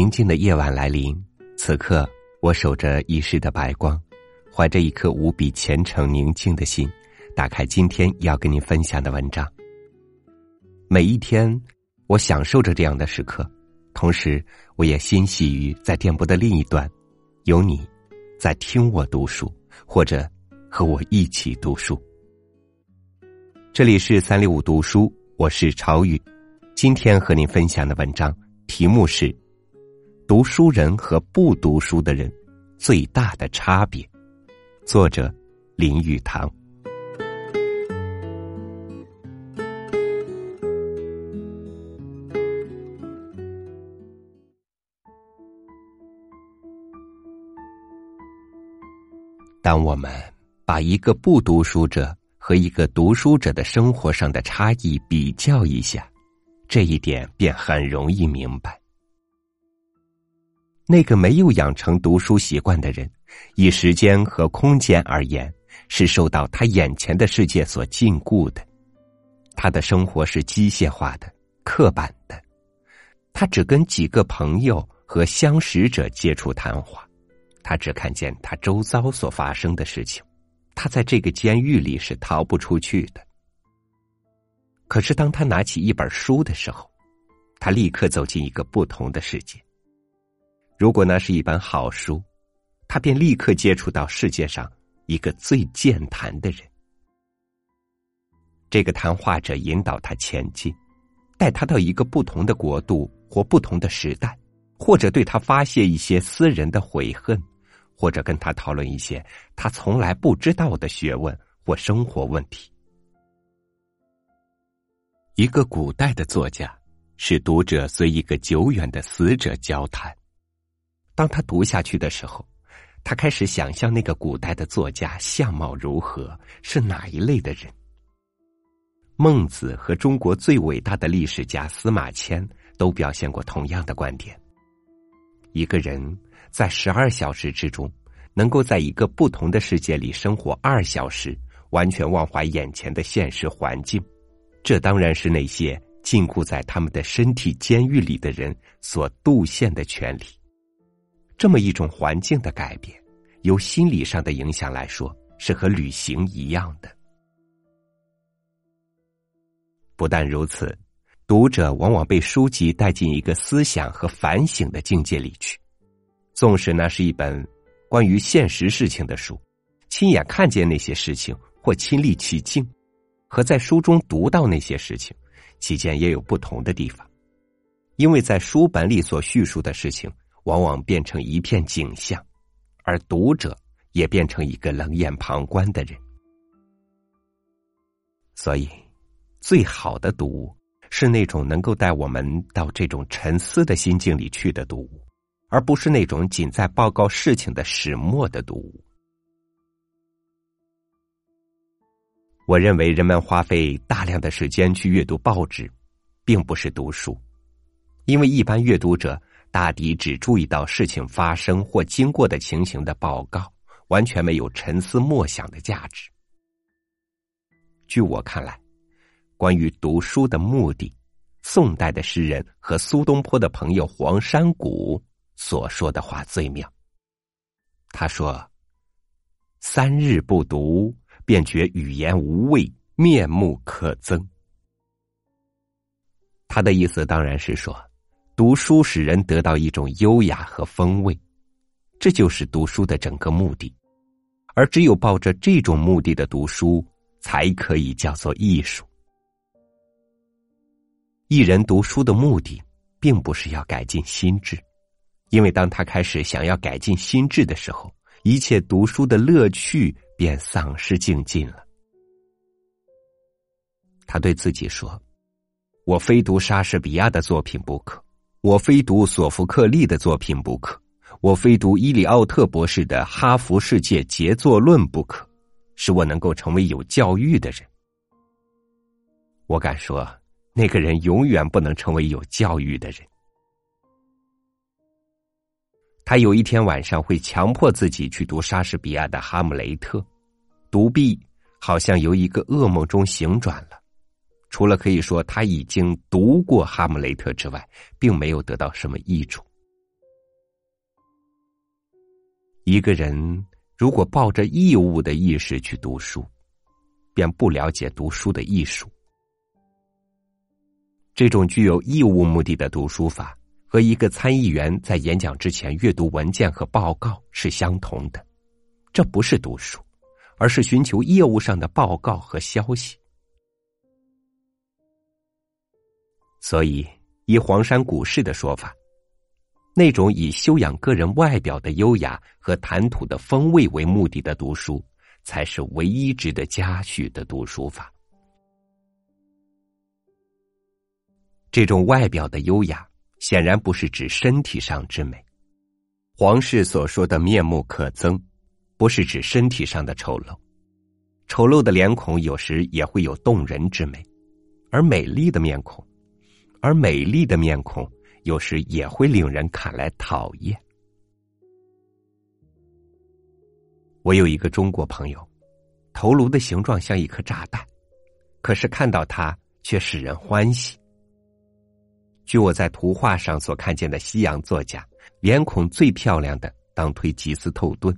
宁静的夜晚来临，此刻我守着一世的白光，怀着一颗无比虔诚宁静的心，打开今天要跟您分享的文章。每一天，我享受着这样的时刻，同时我也欣喜于在电波的另一端，有你，在听我读书，或者和我一起读书。这里是三六五读书，我是朝雨。今天和您分享的文章题目是：读书人和不读书的人最大的差别。作者林语堂。当我们把一个不读书者和一个读书者的生活上的差异比较一下。这一点便很容易明白。那个没有养成读书习惯的人，以时间和空间而言，是受到他眼前的世界所禁锢的。他的生活是机械化的、刻板的。他只跟几个朋友和相识者接触谈话，他只看见他周遭所发生的事情。他在这个监狱里是逃不出去的。可是，当他拿起一本书的时候，他立刻走进一个不同的世界。如果那是一本好书，他便立刻接触到世界上一个最健谈的人。这个谈话者引导他前进，带他到一个不同的国度或不同的时代，或者对他发泄一些私人的悔恨，或者跟他讨论一些他从来不知道的学问或生活问题。一个古代的作家，使读者随一个久远的死者交谈。当他读下去的时候，他开始想象那个古代的作家相貌如何，是哪一类的人。孟子和中国最伟大的历史家司马迁都表现过同样的观点：一个人在十二小时之中，能够在一个不同的世界里生活二小时，完全忘怀眼前的现实环境。这当然是那些禁锢在他们的身体监狱里的人所杜宪的权利。这么一种环境的改变，由心理上的影响来说，是和旅行一样的。不但如此，读者往往被书籍带进一个思想和反省的境界里去。纵使那是一本关于现实事情的书，亲眼看见那些事情或亲历其境。和在书中读到那些事情，其间也有不同的地方，因为在书本里所叙述的事情，往往变成一片景象，而读者也变成一个冷眼旁观的人。所以，最好的读物是那种能够带我们到这种沉思的心境里去的读物，而不是那种仅在报告事情的始末的读物。我认为人们花费大量的时间去阅读报纸，并不是读书，因为一般阅读者大抵只注意到事情发生或经过的情形的报告，完全没有沉思默想的价值。据我看来，关于读书的目的，宋代的诗人和苏东坡的朋友黄山谷所说的话最妙。他说：“三日不读。”便觉语言无味，面目可憎。他的意思当然是说，读书使人得到一种优雅和风味，这就是读书的整个目的。而只有抱着这种目的的读书，才可以叫做艺术。一人读书的目的，并不是要改进心智，因为当他开始想要改进心智的时候，一切读书的乐趣。便丧失静尽了。他对自己说：“我非读莎士比亚的作品不可，我非读索福克利的作品不可，我非读伊里奥特博士的《哈佛世界杰作论》不可，使我能够成为有教育的人。”我敢说，那个人永远不能成为有教育的人。他有一天晚上会强迫自己去读莎士比亚的《哈姆雷特》，读毕好像由一个噩梦中醒转了。除了可以说他已经读过《哈姆雷特》之外，并没有得到什么益处。一个人如果抱着义务的意识去读书，便不了解读书的艺术。这种具有义务目的的读书法，和一个参议员在演讲之前阅读文件和报告是相同的。这不是读书，而是寻求业务上的报告和消息。所以，以黄山古士的说法，那种以修养个人外表的优雅和谈吐的风味为目的的读书，才是唯一值得嘉许的读书法。这种外表的优雅，显然不是指身体上之美。黄氏所说的面目可憎。不是指身体上的丑陋，丑陋的脸孔有时也会有动人之美，而美丽的面孔，而美丽的面孔有时也会令人看来讨厌。我有一个中国朋友，头颅的形状像一颗炸弹，可是看到他却使人欢喜。据我在图画上所看见的西洋作家，脸孔最漂亮的当推吉斯透顿。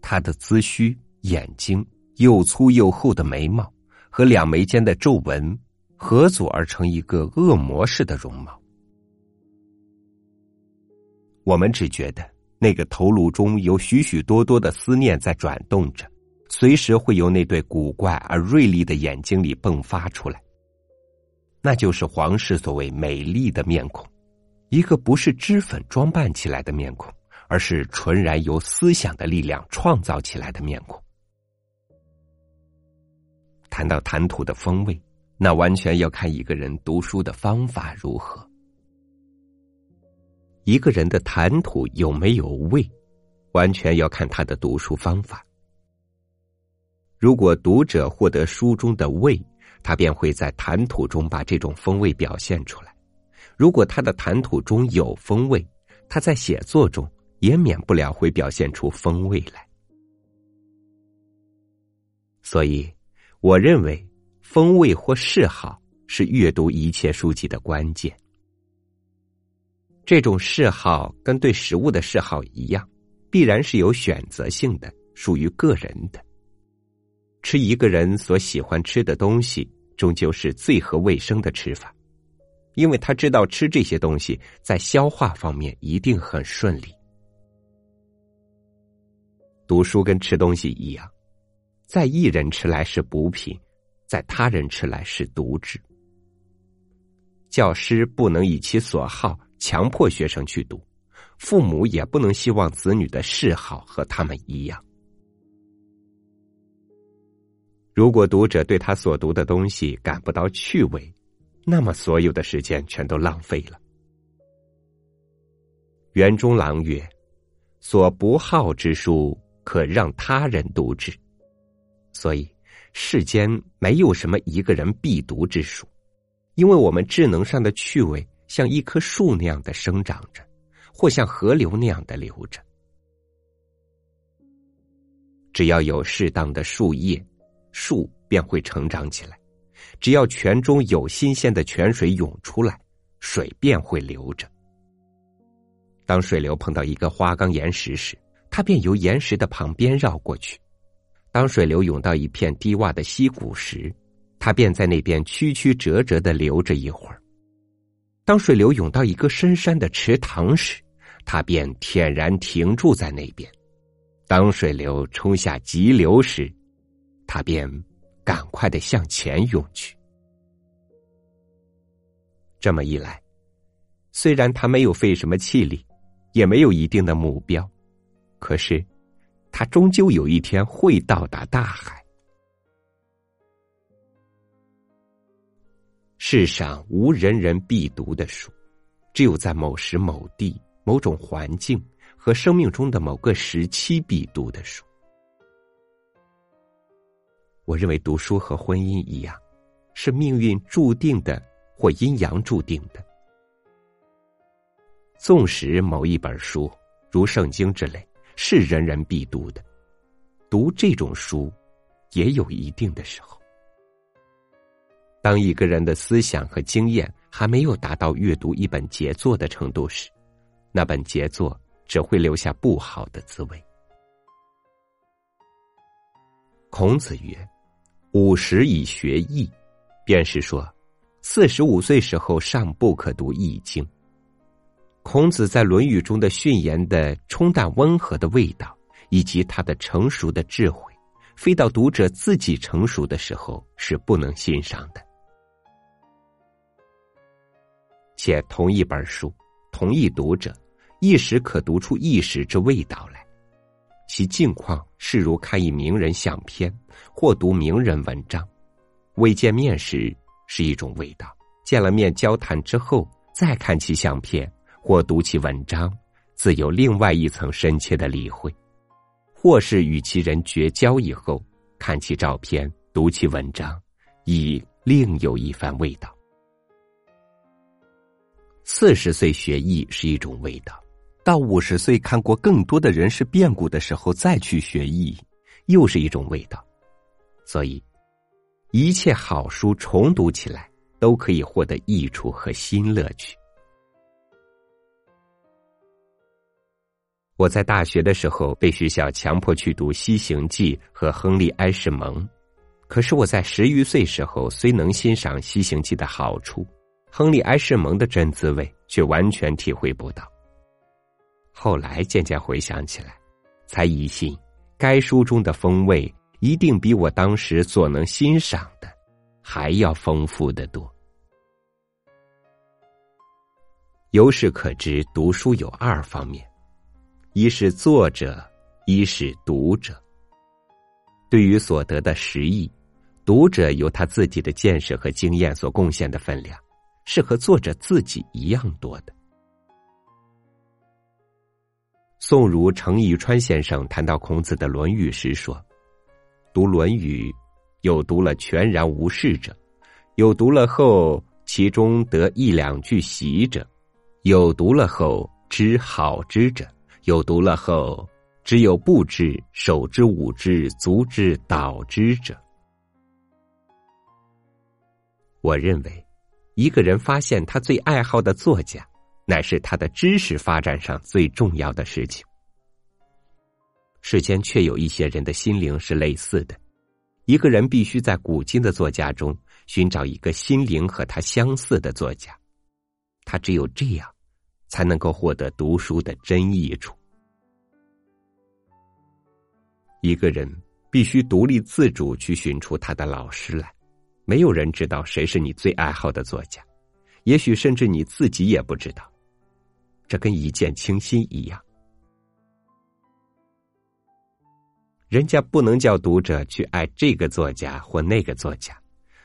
他的髭须、眼睛、又粗又厚的眉毛和两眉间的皱纹，合组而成一个恶魔式的容貌。我们只觉得那个头颅中有许许多多的思念在转动着，随时会由那对古怪而锐利的眼睛里迸发出来。那就是皇室所谓美丽的面孔，一个不是脂粉装扮起来的面孔。而是纯然由思想的力量创造起来的面孔。谈到谈吐的风味，那完全要看一个人读书的方法如何。一个人的谈吐有没有味，完全要看他的读书方法。如果读者获得书中的味，他便会在谈吐中把这种风味表现出来；如果他的谈吐中有风味，他在写作中。也免不了会表现出风味来，所以我认为风味或嗜好是阅读一切书籍的关键。这种嗜好跟对食物的嗜好一样，必然是有选择性的，属于个人的。吃一个人所喜欢吃的东西，终究是最合卫生的吃法，因为他知道吃这些东西在消化方面一定很顺利。读书跟吃东西一样，在一人吃来是补品，在他人吃来是毒质。教师不能以其所好强迫学生去读，父母也不能希望子女的嗜好和他们一样。如果读者对他所读的东西感不到趣味，那么所有的时间全都浪费了。园中郎曰：“所不好之书。”可让他人读之，所以世间没有什么一个人必读之书，因为我们智能上的趣味像一棵树那样的生长着，或像河流那样的流着。只要有适当的树叶，树便会成长起来；只要泉中有新鲜的泉水涌出来，水便会流着。当水流碰到一个花岗岩石时，它便由岩石的旁边绕过去。当水流涌到一片低洼的溪谷时，他便在那边曲曲折折的流着一会儿。当水流涌到一个深山的池塘时，他便恬然停住在那边。当水流冲下急流时，他便赶快的向前涌去。这么一来，虽然他没有费什么气力，也没有一定的目标。可是，他终究有一天会到达大海。世上无人人必读的书，只有在某时某地、某种环境和生命中的某个时期必读的书。我认为读书和婚姻一样，是命运注定的或阴阳注定的。纵使某一本书，如圣经之类。是人人必读的，读这种书也有一定的时候。当一个人的思想和经验还没有达到阅读一本杰作的程度时，那本杰作只会留下不好的滋味。孔子曰：“五十以学易。”便是说，四十五岁时候尚不可读《易经》。孔子在《论语》中的训言的冲淡温和的味道，以及他的成熟的智慧，非到读者自己成熟的时候是不能欣赏的。且同一本书，同一读者，一时可读出一时之味道来。其境况是如看一名人相片，或读名人文章。未见面时是一种味道，见了面交谈之后，再看其相片或读其文章，自有另外一层深切的理会；或是与其人绝交以后，看其照片、读其文章，已另有一番味道。四十岁学艺是一种味道，到五十岁看过更多的人事变故的时候再去学艺，又是一种味道。所以。一切好书重读起来，都可以获得益处和新乐趣。我在大学的时候被学校强迫去读《西行记》和《亨利·埃什蒙》，可是我在十余岁时候虽能欣赏《西行记》的好处，《亨利·埃什蒙》的真滋味却完全体会不到。后来渐渐回想起来，才疑心该书中的风味。一定比我当时所能欣赏的还要丰富的多。由是可知，读书有二方面：一是作者，一是读者。对于所得的实意，读者有他自己的见识和经验所贡献的分量，是和作者自己一样多的。宋儒程颐川先生谈到孔子的《论语》时说。读《论语》，有读了全然无事者，有读了后其中得一两句习者，有读了后知好之者，有读了后只有不知手之舞之足之蹈之者。我认为，一个人发现他最爱好的作家，乃是他的知识发展上最重要的事情。世间却有一些人的心灵是类似的，一个人必须在古今的作家中寻找一个心灵和他相似的作家，他只有这样，才能够获得读书的真益处。一个人必须独立自主去寻出他的老师来，没有人知道谁是你最爱好的作家，也许甚至你自己也不知道，这跟一见倾心一样。人家不能叫读者去爱这个作家或那个作家，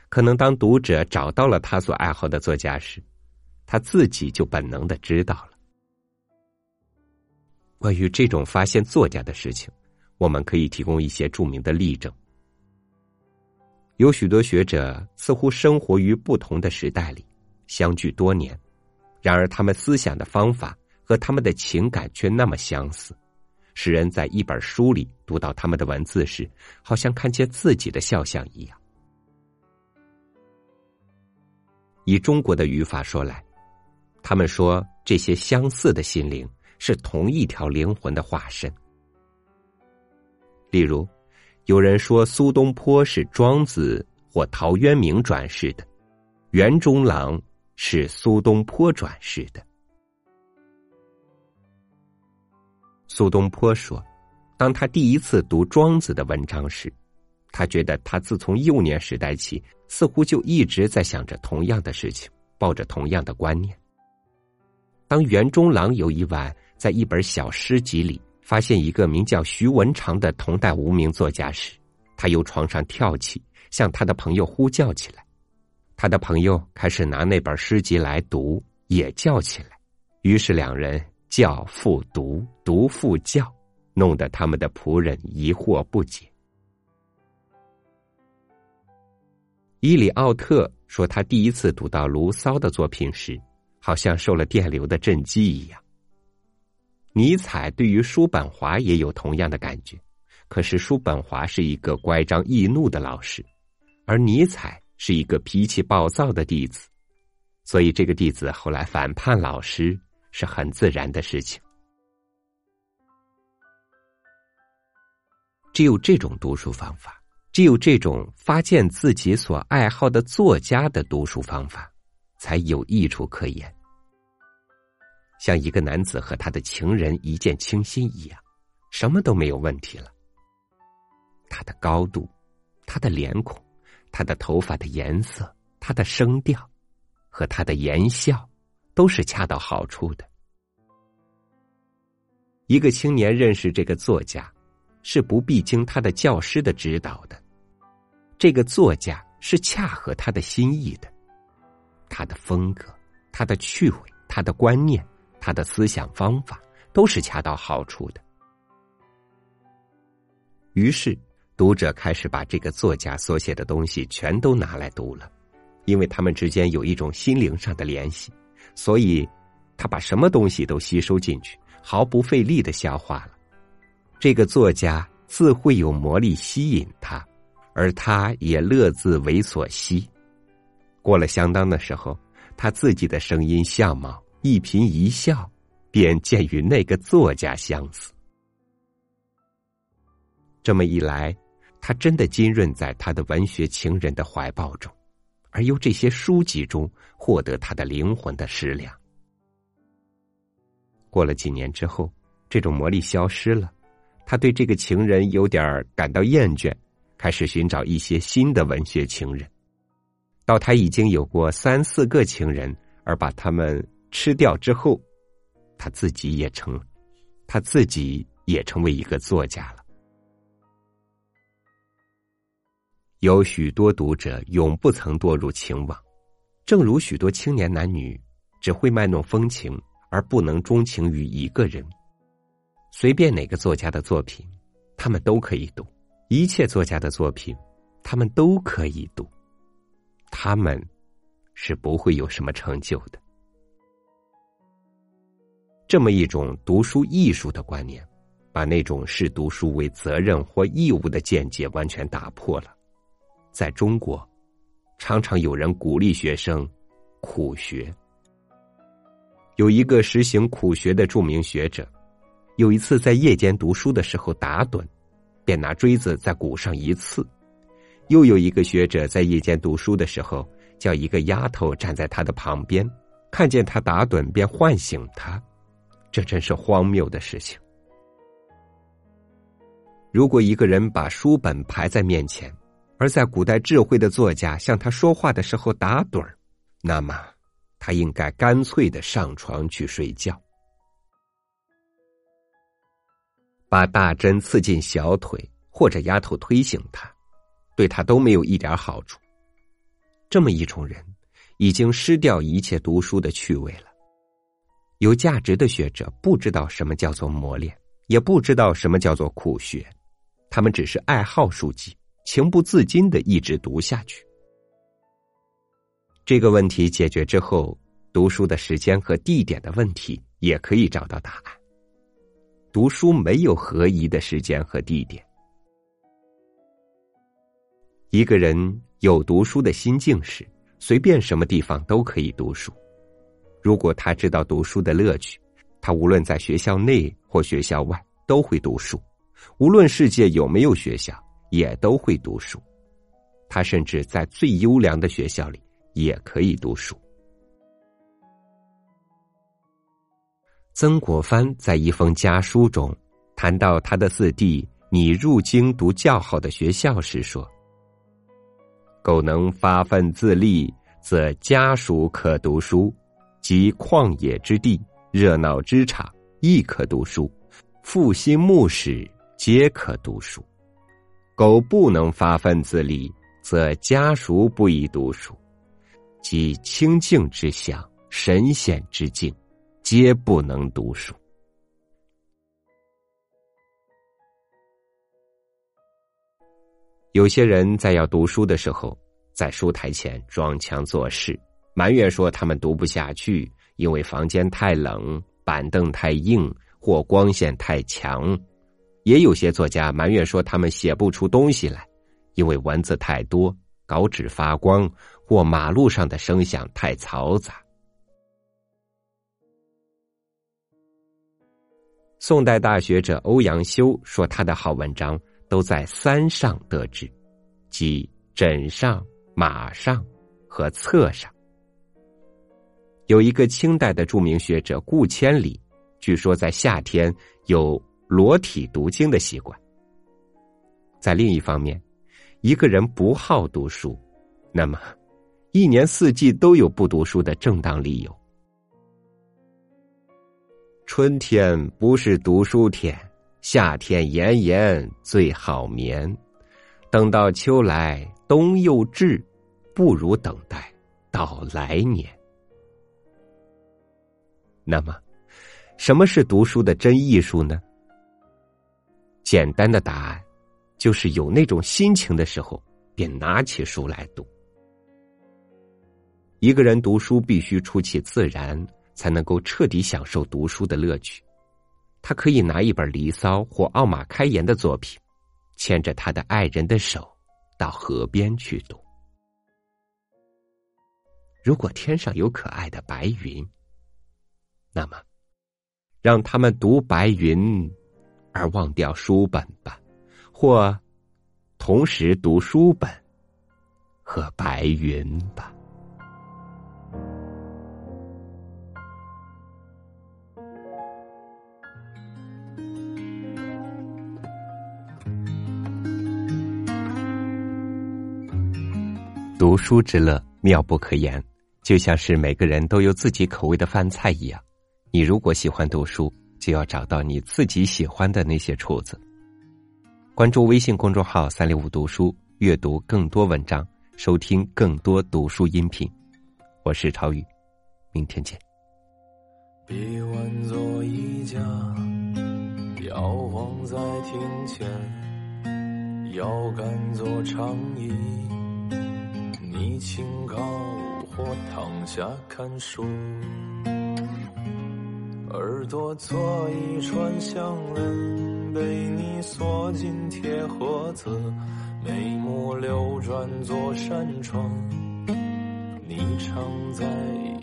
可能当读者找到了他所爱好的作家时，他自己就本能的知道了。关于这种发现作家的事情，我们可以提供一些著名的例证。有许多学者似乎生活于不同的时代里，相距多年，然而他们思想的方法和他们的情感却那么相似。使人在一本书里读到他们的文字时，好像看见自己的肖像一样。以中国的语法说来，他们说这些相似的心灵是同一条灵魂的化身。例如，有人说苏东坡是庄子或陶渊明转世的，袁中郎是苏东坡转世的。苏东坡说：“当他第一次读庄子的文章时，他觉得他自从幼年时代起，似乎就一直在想着同样的事情，抱着同样的观念。当袁中郎有一晚在一本小诗集里发现一个名叫徐文长的同代无名作家时，他由床上跳起，向他的朋友呼叫起来。他的朋友开始拿那本诗集来读，也叫起来，于是两人。”教复读，读复教，弄得他们的仆人疑惑不解。伊里奥特说，他第一次读到卢骚的作品时，好像受了电流的震击一样。尼采对于叔本华也有同样的感觉可是叔本华是一个乖张易怒的老师而尼采是一个脾气暴躁的弟子所以这个弟子后来反叛老师是很自然的事情。只有这种读书方法只有这种发现自己所爱好的作家的读书方法才有益处可言。像一个男子和他的情人一见倾心一样，什么都没有问题了。他的高度，他的脸孔，他的头发的颜色，他的声调，和他的言笑，都是恰到好处的。一个青年认识这个作家。是不必经他的教师的指导的，这个作家是恰合他的心意的，他的风格、他的趣味、他的观念、他的思想方法都是恰到好处的。于是，读者开始把这个作家所写的东西全都拿来读了，因为他们之间有一种心灵上的联系，所以他把什么东西都吸收进去，毫不费力的消化了。这个作家自会有魔力吸引他，而他也乐自为所吸。过了相当的时候，他自己的声音相貌一颦一笑，便见与那个作家相似。这么一来，他真的浸润在他的文学情人的怀抱中，而由这些书籍中获得他的灵魂的食粮。过了几年之后，这种魔力消失了。他对这个情人有点感到厌倦，开始寻找一些新的文学情人。到他已经有过三四个情人，而把他们吃掉之后，他自己也成，他自己也成为一个作家了。有许多读者永不曾堕入情网，正如许多青年男女只会卖弄风情，而不能钟情于一个人。随便哪个作家的作品，他们都可以读；一切作家的作品，他们都可以读。他们是不会有什么成就的。这么一种读书艺术的观念，把那种视读书为责任或义务的见解完全打破了。在中国，常常有人鼓励学生苦学。有一个实行苦学的著名学者。有一次在夜间读书的时候打盹，便拿锥子在骨上一刺。又有一个学者在夜间读书的时候，叫一个丫头站在他的旁边，看见他打盹便唤醒他。这真是荒谬的事情。如果一个人把书本排在面前，而在古代智慧的作家向他说话的时候打盹儿，那么他应该干脆的上床去睡觉。把大针刺进小腿，或者丫头推醒他，对他都没有一点好处。这么一种人，已经失掉一切读书的趣味了。有价值的学者不知道什么叫做磨练，也不知道什么叫做苦学，他们只是爱好书籍，情不自禁的一直读下去。这个问题解决之后，读书的时间和地点的问题也可以找到答案。读书没有合宜的时间和地点。一个人有读书的心境时，随便什么地方都可以读书。如果他知道读书的乐趣，他无论在学校内或学校外都会读书；无论世界有没有学校，也都会读书。他甚至在最优良的学校里也可以读书。曾国藩在一封家书中谈到他的四弟拟入京读较好的学校时说：“苟能发奋自立，则家属可读书；及旷野之地、热闹之场，亦可读书；复兴牧史，皆可读书。苟不能发奋自立，则家属不宜读书。即清净之相，神仙之境。”皆不能读书。有些人在要读书的时候，在书台前装腔作势，埋怨说他们读不下去，因为房间太冷、板凳太硬或光线太强；也有些作家埋怨说他们写不出东西来，因为文字太多、稿纸发光或马路上的声响太嘈杂。宋代大学者欧阳修说：“他的好文章都在三上得知，即枕上、马上和侧上。有一个清代的著名学者顾千里，据说在夏天有裸体读经的习惯。在另一方面，一个人不好读书，那么一年四季都有不读书的正当理由。春天不是读书天，夏天炎炎最好眠。等到秋来冬又至，不如等待到来年。那么，什么是读书的真艺术呢？简单的答案。就是有那种心情的时候，便拿起书来读。一个人读书必须出其自然，才能够彻底享受读书的乐趣。他可以拿一本《离骚》或奥马开言的作品，牵着他的爱人的手，到河边去读。如果天上有可爱的白云，那么，让他们读白云，而忘掉书本吧。或同时读书本和白云吧。读书之乐妙不可言，就像是每个人都有自己口味的饭菜一样。你如果喜欢读书，就要找到你自己喜欢的那些厨子。关注微信公众号“三六五读书”，阅读更多文章，收听更多读书音频。我是超宇，明天见。别挽作一家，摇晃在庭前，腰杆做长椅，你清高或躺下看书，耳朵做一串项链。被你锁进铁盒子，眉目流转做扇窗，你常在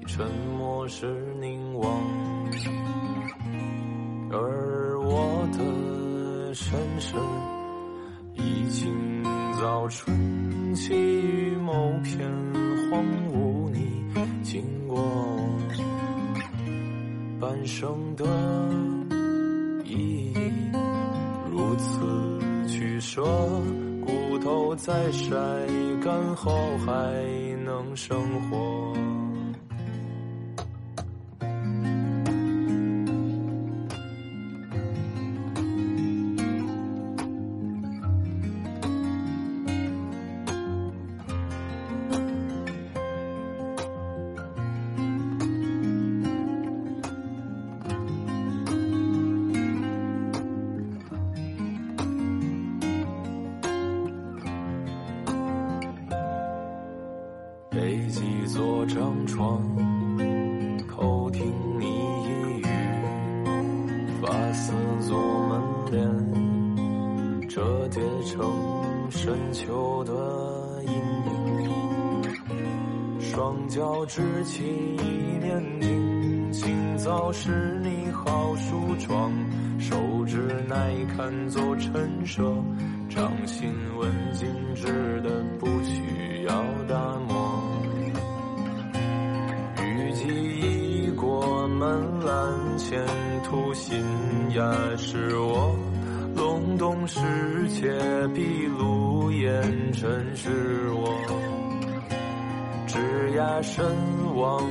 沉默时凝望，而我的身世已经早春起于某片荒芜，你经过半生的意义。如此取舍，骨头在晒干后还能生活。脚支起一面镜，清早是你好梳妆，手指耐看做陈设，身亡